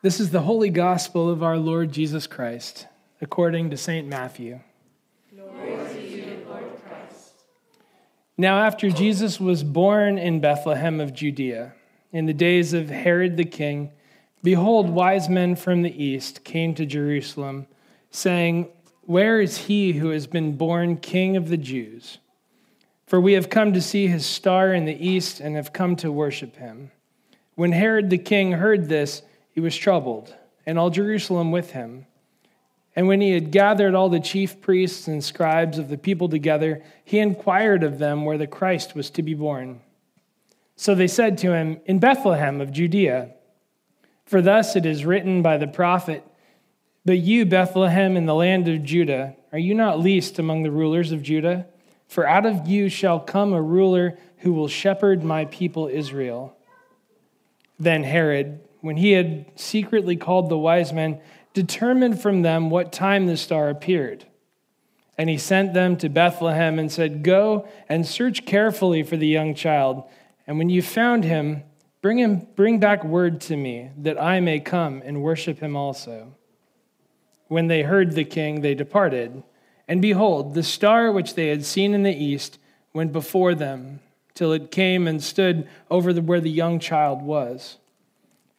This is the holy gospel of our Lord Jesus Christ, according to St. Matthew. Now, after Jesus was born in Bethlehem of Judea, in the days of Herod the king, behold, wise men from the east came to Jerusalem, saying, Where is he who has been born king of the Jews? For we have come to see his star in the east and have come to worship him. When Herod the king heard this, he was troubled, and all Jerusalem with him. And when he had gathered all the chief priests and scribes of the people together, he inquired of them where the Christ was to be born. So they said to him, In Bethlehem of Judea. For thus it is written by the prophet, But you, Bethlehem, in the land of Judah, are you not least among the rulers of Judah? For out of you shall come a ruler who will shepherd my people Israel. Then Herod, when he had secretly called the wise men, determined from them what time the star appeared. And he sent them to Bethlehem and said, Go and search carefully for the young child, and when you found him, bring him bring back word to me, that I may come and worship him also. When they heard the king, they departed, and behold, the star which they had seen in the east went before them, till it came and stood over the, where the young child was.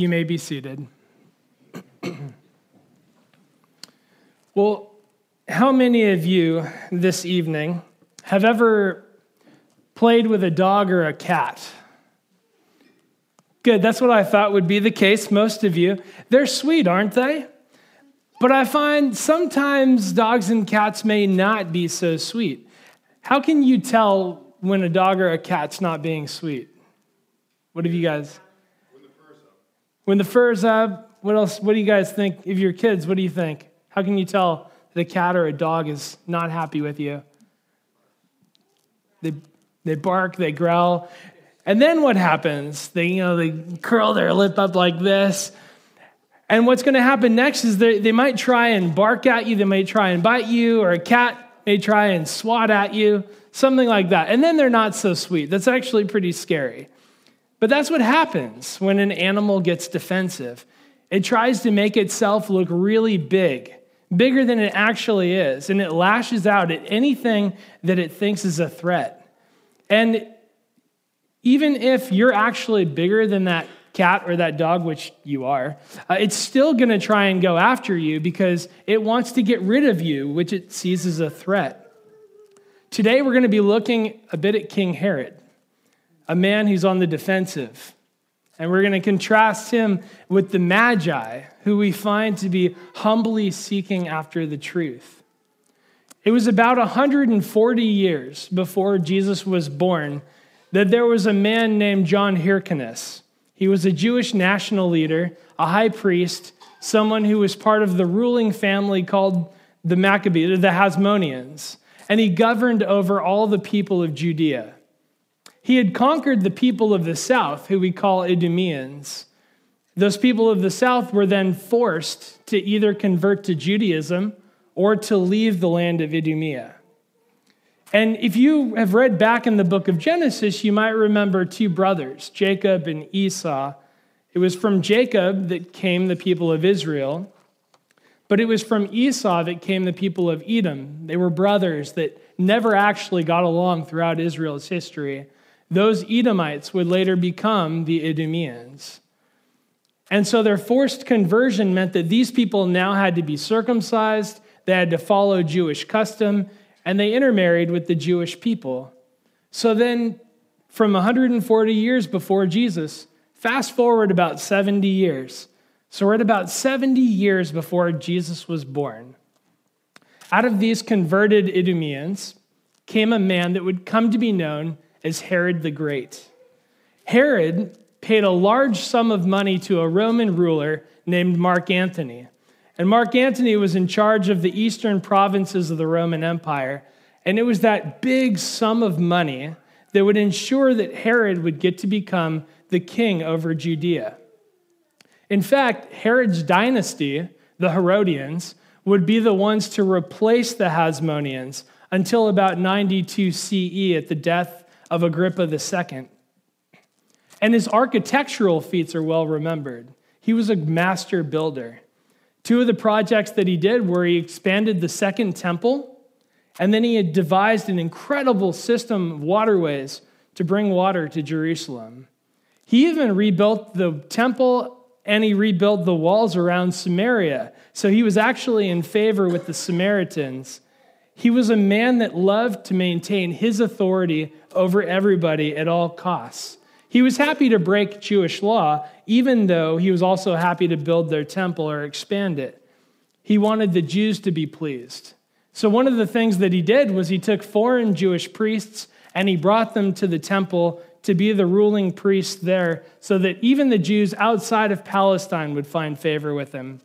you may be seated. well, how many of you this evening have ever played with a dog or a cat? Good, that's what I thought would be the case, most of you. They're sweet, aren't they? But I find sometimes dogs and cats may not be so sweet. How can you tell when a dog or a cat's not being sweet? What have you guys? When the fur's up, what else? What do you guys think? If you're kids, what do you think? How can you tell that a cat or a dog is not happy with you? They, they bark, they growl. And then what happens? They, you know, they curl their lip up like this. And what's going to happen next is they, they might try and bark at you, they might try and bite you, or a cat may try and swat at you, something like that. And then they're not so sweet. That's actually pretty scary. But that's what happens when an animal gets defensive. It tries to make itself look really big, bigger than it actually is, and it lashes out at anything that it thinks is a threat. And even if you're actually bigger than that cat or that dog, which you are, uh, it's still going to try and go after you because it wants to get rid of you, which it sees as a threat. Today, we're going to be looking a bit at King Herod a man who's on the defensive. And we're going to contrast him with the Magi, who we find to be humbly seeking after the truth. It was about 140 years before Jesus was born that there was a man named John Hyrcanus. He was a Jewish national leader, a high priest, someone who was part of the ruling family called the Maccabees, the Hasmoneans, and he governed over all the people of Judea. He had conquered the people of the south, who we call Idumeans. Those people of the south were then forced to either convert to Judaism or to leave the land of Idumea. And if you have read back in the book of Genesis, you might remember two brothers, Jacob and Esau. It was from Jacob that came the people of Israel, but it was from Esau that came the people of Edom. They were brothers that never actually got along throughout Israel's history. Those Edomites would later become the Idumeans. And so their forced conversion meant that these people now had to be circumcised, they had to follow Jewish custom, and they intermarried with the Jewish people. So then, from 140 years before Jesus, fast forward about 70 years. So we're at about 70 years before Jesus was born. Out of these converted Idumeans came a man that would come to be known as Herod the Great. Herod paid a large sum of money to a Roman ruler named Mark Antony. And Mark Antony was in charge of the eastern provinces of the Roman Empire. And it was that big sum of money that would ensure that Herod would get to become the king over Judea. In fact, Herod's dynasty, the Herodians, would be the ones to replace the Hasmoneans until about 92 CE at the death of Agrippa II. And his architectural feats are well remembered. He was a master builder. Two of the projects that he did were he expanded the second temple, and then he had devised an incredible system of waterways to bring water to Jerusalem. He even rebuilt the temple and he rebuilt the walls around Samaria. So he was actually in favor with the Samaritans. He was a man that loved to maintain his authority over everybody at all costs. He was happy to break Jewish law, even though he was also happy to build their temple or expand it. He wanted the Jews to be pleased. So, one of the things that he did was he took foreign Jewish priests and he brought them to the temple to be the ruling priests there, so that even the Jews outside of Palestine would find favor with him.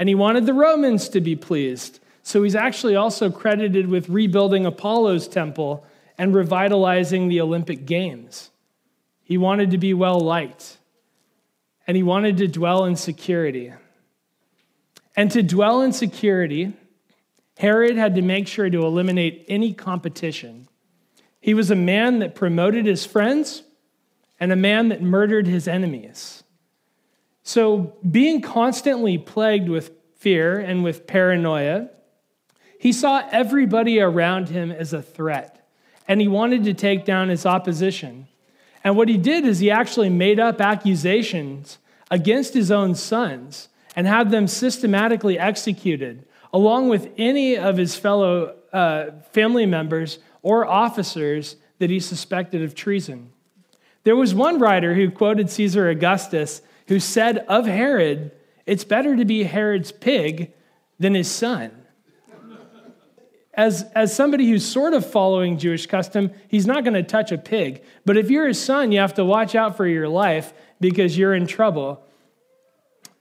And he wanted the Romans to be pleased. So, he's actually also credited with rebuilding Apollo's temple and revitalizing the Olympic Games. He wanted to be well liked, and he wanted to dwell in security. And to dwell in security, Herod had to make sure to eliminate any competition. He was a man that promoted his friends and a man that murdered his enemies. So, being constantly plagued with fear and with paranoia, he saw everybody around him as a threat, and he wanted to take down his opposition. And what he did is he actually made up accusations against his own sons and had them systematically executed, along with any of his fellow uh, family members or officers that he suspected of treason. There was one writer who quoted Caesar Augustus who said of Herod, It's better to be Herod's pig than his son as, as somebody who's sort of following Jewish custom, he's not going to touch a pig. But if you're his son, you have to watch out for your life because you're in trouble.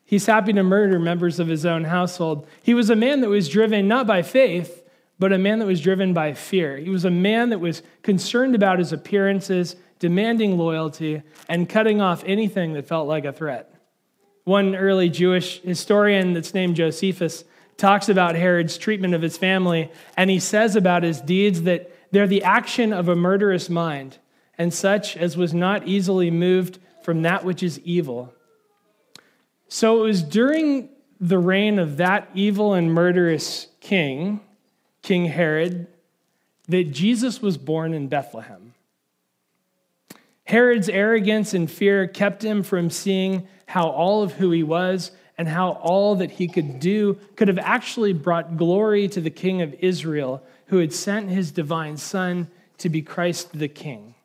He's happy to murder members of his own household. He was a man that was driven not by faith, but a man that was driven by fear. He was a man that was concerned about his appearances, demanding loyalty, and cutting off anything that felt like a threat. One early Jewish historian that's named Josephus talks about Herod's treatment of his family, and he says about his deeds that they're the action of a murderous mind, and such as was not easily moved from that which is evil. So it was during the reign of that evil and murderous king, King Herod, that Jesus was born in Bethlehem. Herod's arrogance and fear kept him from seeing how all of who he was and how all that he could do could have actually brought glory to the King of Israel, who had sent his divine Son to be Christ the King.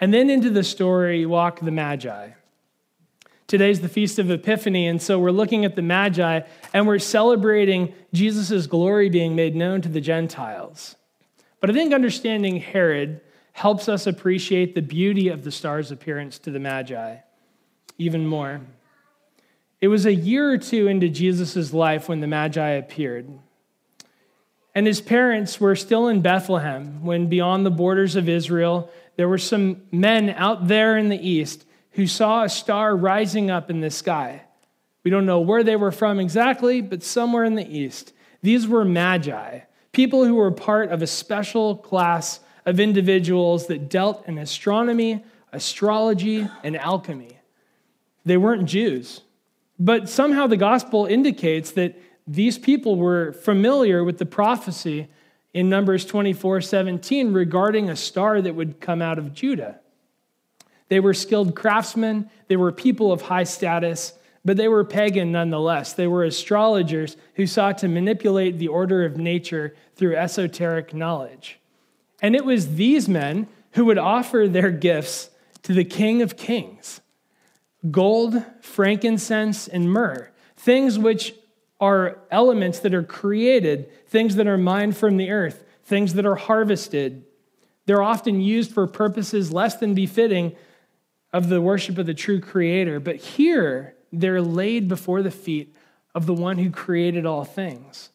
And then into the story walk the Magi. Today's the Feast of Epiphany, and so we're looking at the Magi and we're celebrating Jesus' glory being made known to the Gentiles. But I think understanding Herod helps us appreciate the beauty of the star's appearance to the Magi even more. It was a year or two into Jesus' life when the Magi appeared. And his parents were still in Bethlehem when, beyond the borders of Israel, there were some men out there in the east who saw a star rising up in the sky. We don't know where they were from exactly, but somewhere in the east. These were magi, people who were part of a special class of individuals that dealt in astronomy, astrology, and alchemy. They weren't Jews. But somehow the gospel indicates that these people were familiar with the prophecy in Numbers 24 17 regarding a star that would come out of Judah. They were skilled craftsmen, they were people of high status, but they were pagan nonetheless. They were astrologers who sought to manipulate the order of nature through esoteric knowledge. And it was these men who would offer their gifts to the King of Kings gold, frankincense, and myrrh, things which are elements that are created, things that are mined from the earth, things that are harvested. They're often used for purposes less than befitting of the worship of the true creator, but here they're laid before the feet of the one who created all things.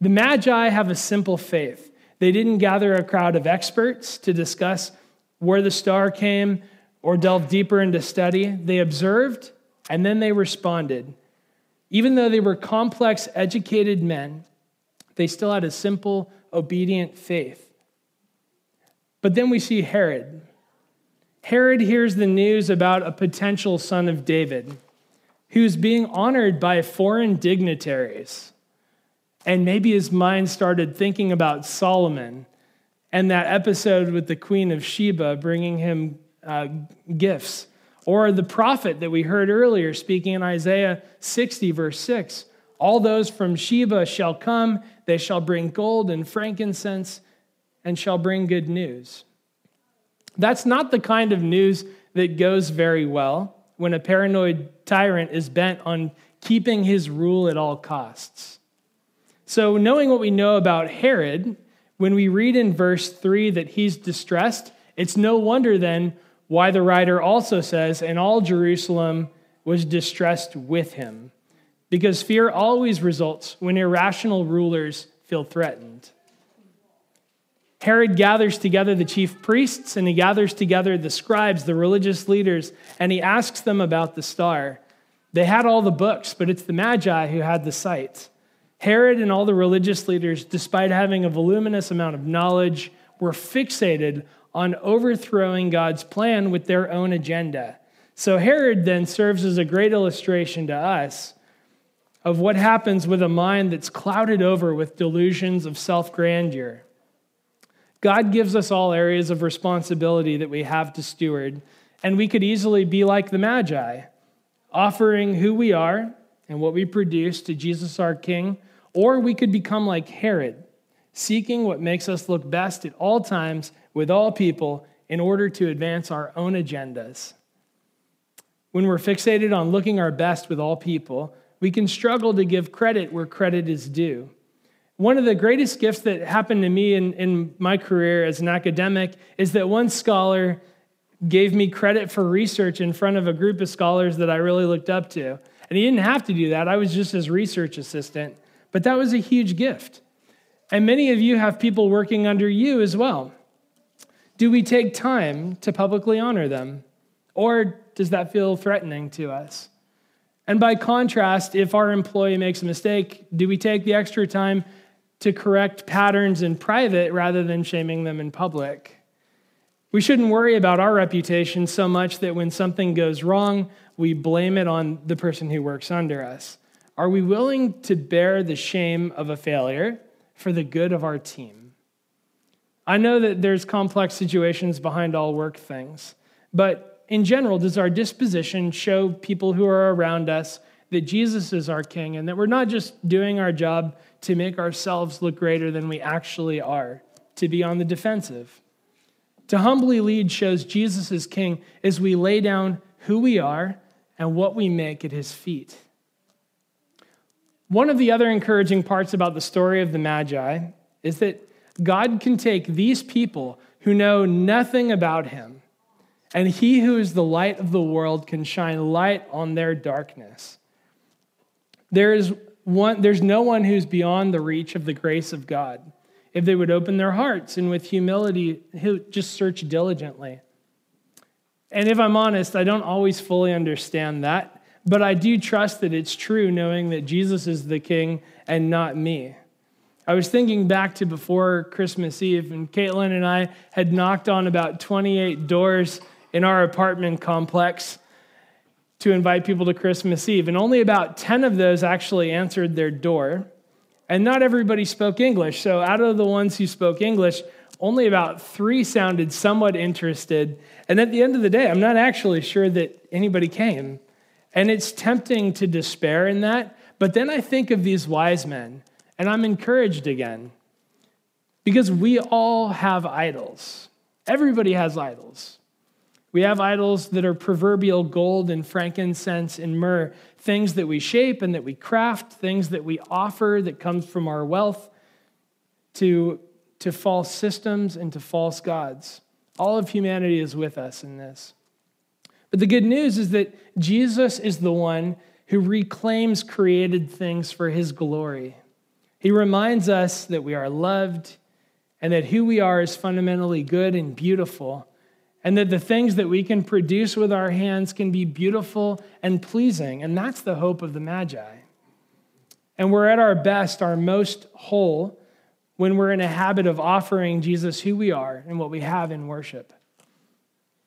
The Magi have a simple faith. They didn't gather a crowd of experts to discuss where the star came or delve deeper into study. They observed and then they responded. Even though they were complex, educated men, they still had a simple, obedient faith. But then we see Herod. Herod hears the news about a potential son of David who's being honored by foreign dignitaries. And maybe his mind started thinking about Solomon and that episode with the Queen of Sheba bringing him uh, gifts. Or the prophet that we heard earlier speaking in Isaiah 60, verse 6. All those from Sheba shall come, they shall bring gold and frankincense, and shall bring good news. That's not the kind of news that goes very well when a paranoid tyrant is bent on keeping his rule at all costs. So, knowing what we know about Herod, when we read in verse 3 that he's distressed, it's no wonder then why the writer also says, and all Jerusalem was distressed with him. Because fear always results when irrational rulers feel threatened. Herod gathers together the chief priests and he gathers together the scribes, the religious leaders, and he asks them about the star. They had all the books, but it's the Magi who had the sight. Herod and all the religious leaders, despite having a voluminous amount of knowledge, were fixated on overthrowing God's plan with their own agenda. So Herod then serves as a great illustration to us of what happens with a mind that's clouded over with delusions of self grandeur. God gives us all areas of responsibility that we have to steward, and we could easily be like the Magi, offering who we are and what we produce to Jesus our King, or we could become like Herod, seeking what makes us look best at all times with all people in order to advance our own agendas. When we're fixated on looking our best with all people, we can struggle to give credit where credit is due. One of the greatest gifts that happened to me in, in my career as an academic is that one scholar gave me credit for research in front of a group of scholars that I really looked up to. And he didn't have to do that, I was just his research assistant. But that was a huge gift. And many of you have people working under you as well. Do we take time to publicly honor them? Or does that feel threatening to us? And by contrast, if our employee makes a mistake, do we take the extra time to correct patterns in private rather than shaming them in public. We shouldn't worry about our reputation so much that when something goes wrong, we blame it on the person who works under us. Are we willing to bear the shame of a failure for the good of our team? I know that there's complex situations behind all work things, but in general, does our disposition show people who are around us that Jesus is our King and that we're not just doing our job to make ourselves look greater than we actually are, to be on the defensive. To humbly lead shows Jesus is King as we lay down who we are and what we make at his feet. One of the other encouraging parts about the story of the Magi is that God can take these people who know nothing about him, and he who is the light of the world can shine light on their darkness. There is one, there's no one who's beyond the reach of the grace of God. If they would open their hearts and with humility, just search diligently. And if I'm honest, I don't always fully understand that, but I do trust that it's true, knowing that Jesus is the king and not me. I was thinking back to before Christmas Eve, and Caitlin and I had knocked on about 28 doors in our apartment complex to invite people to Christmas Eve, and only about 10 of those actually answered their door. And not everybody spoke English. So, out of the ones who spoke English, only about three sounded somewhat interested. And at the end of the day, I'm not actually sure that anybody came. And it's tempting to despair in that. But then I think of these wise men, and I'm encouraged again. Because we all have idols. Everybody has idols. We have idols that are proverbial gold and frankincense and myrrh, things that we shape and that we craft, things that we offer that comes from our wealth to, to false systems and to false gods. All of humanity is with us in this. But the good news is that Jesus is the one who reclaims created things for his glory. He reminds us that we are loved and that who we are is fundamentally good and beautiful, and that the things that we can produce with our hands can be beautiful and pleasing. And that's the hope of the Magi. And we're at our best, our most whole, when we're in a habit of offering Jesus who we are and what we have in worship.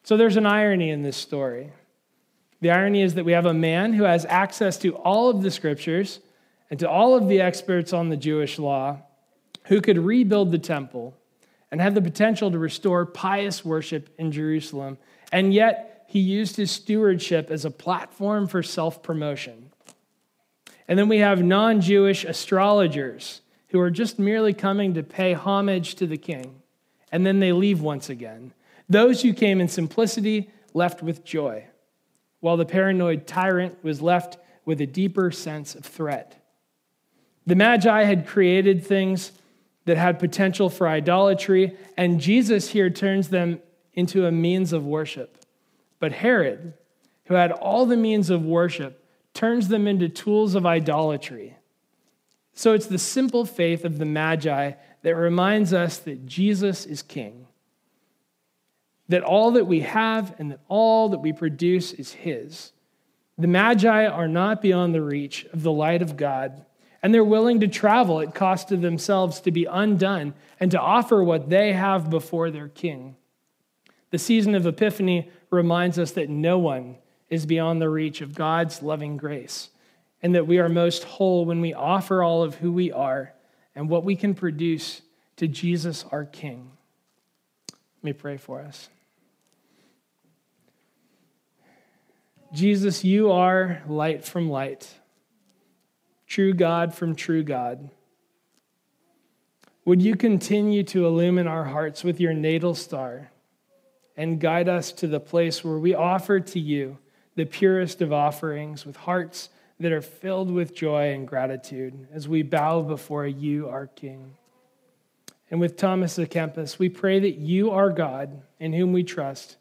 So there's an irony in this story. The irony is that we have a man who has access to all of the scriptures and to all of the experts on the Jewish law who could rebuild the temple and have the potential to restore pious worship in Jerusalem. And yet, he used his stewardship as a platform for self promotion. And then we have non Jewish astrologers who are just merely coming to pay homage to the king. And then they leave once again. Those who came in simplicity left with joy, while the paranoid tyrant was left with a deeper sense of threat. The Magi had created things that had potential for idolatry, and Jesus here turns them into a means of worship. But Herod, who had all the means of worship, turns them into tools of idolatry. So it's the simple faith of the Magi that reminds us that Jesus is King, that all that we have and that all that we produce is His. The Magi are not beyond the reach of the light of God and they're willing to travel at cost to themselves to be undone and to offer what they have before their king. The season of Epiphany reminds us that no one is beyond the reach of God's loving grace, and that we are most whole when we offer all of who we are and what we can produce to Jesus our King. Let me pray for us. Jesus, you are light from light true God from true God. Would you continue to illumine our hearts with your natal star and guide us to the place where we offer to you the purest of offerings with hearts that are filled with joy and gratitude as we bow before you, our King. And with Thomas à Kempis, we pray that you, our God, in whom we trust,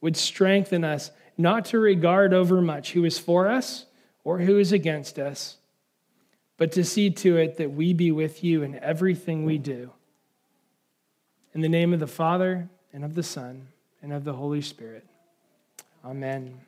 would strengthen us not to regard overmuch who is for us or who is against us but to see to it that we be with you in everything we do. In the name of the Father, and of the Son, and of the Holy Spirit. Amen.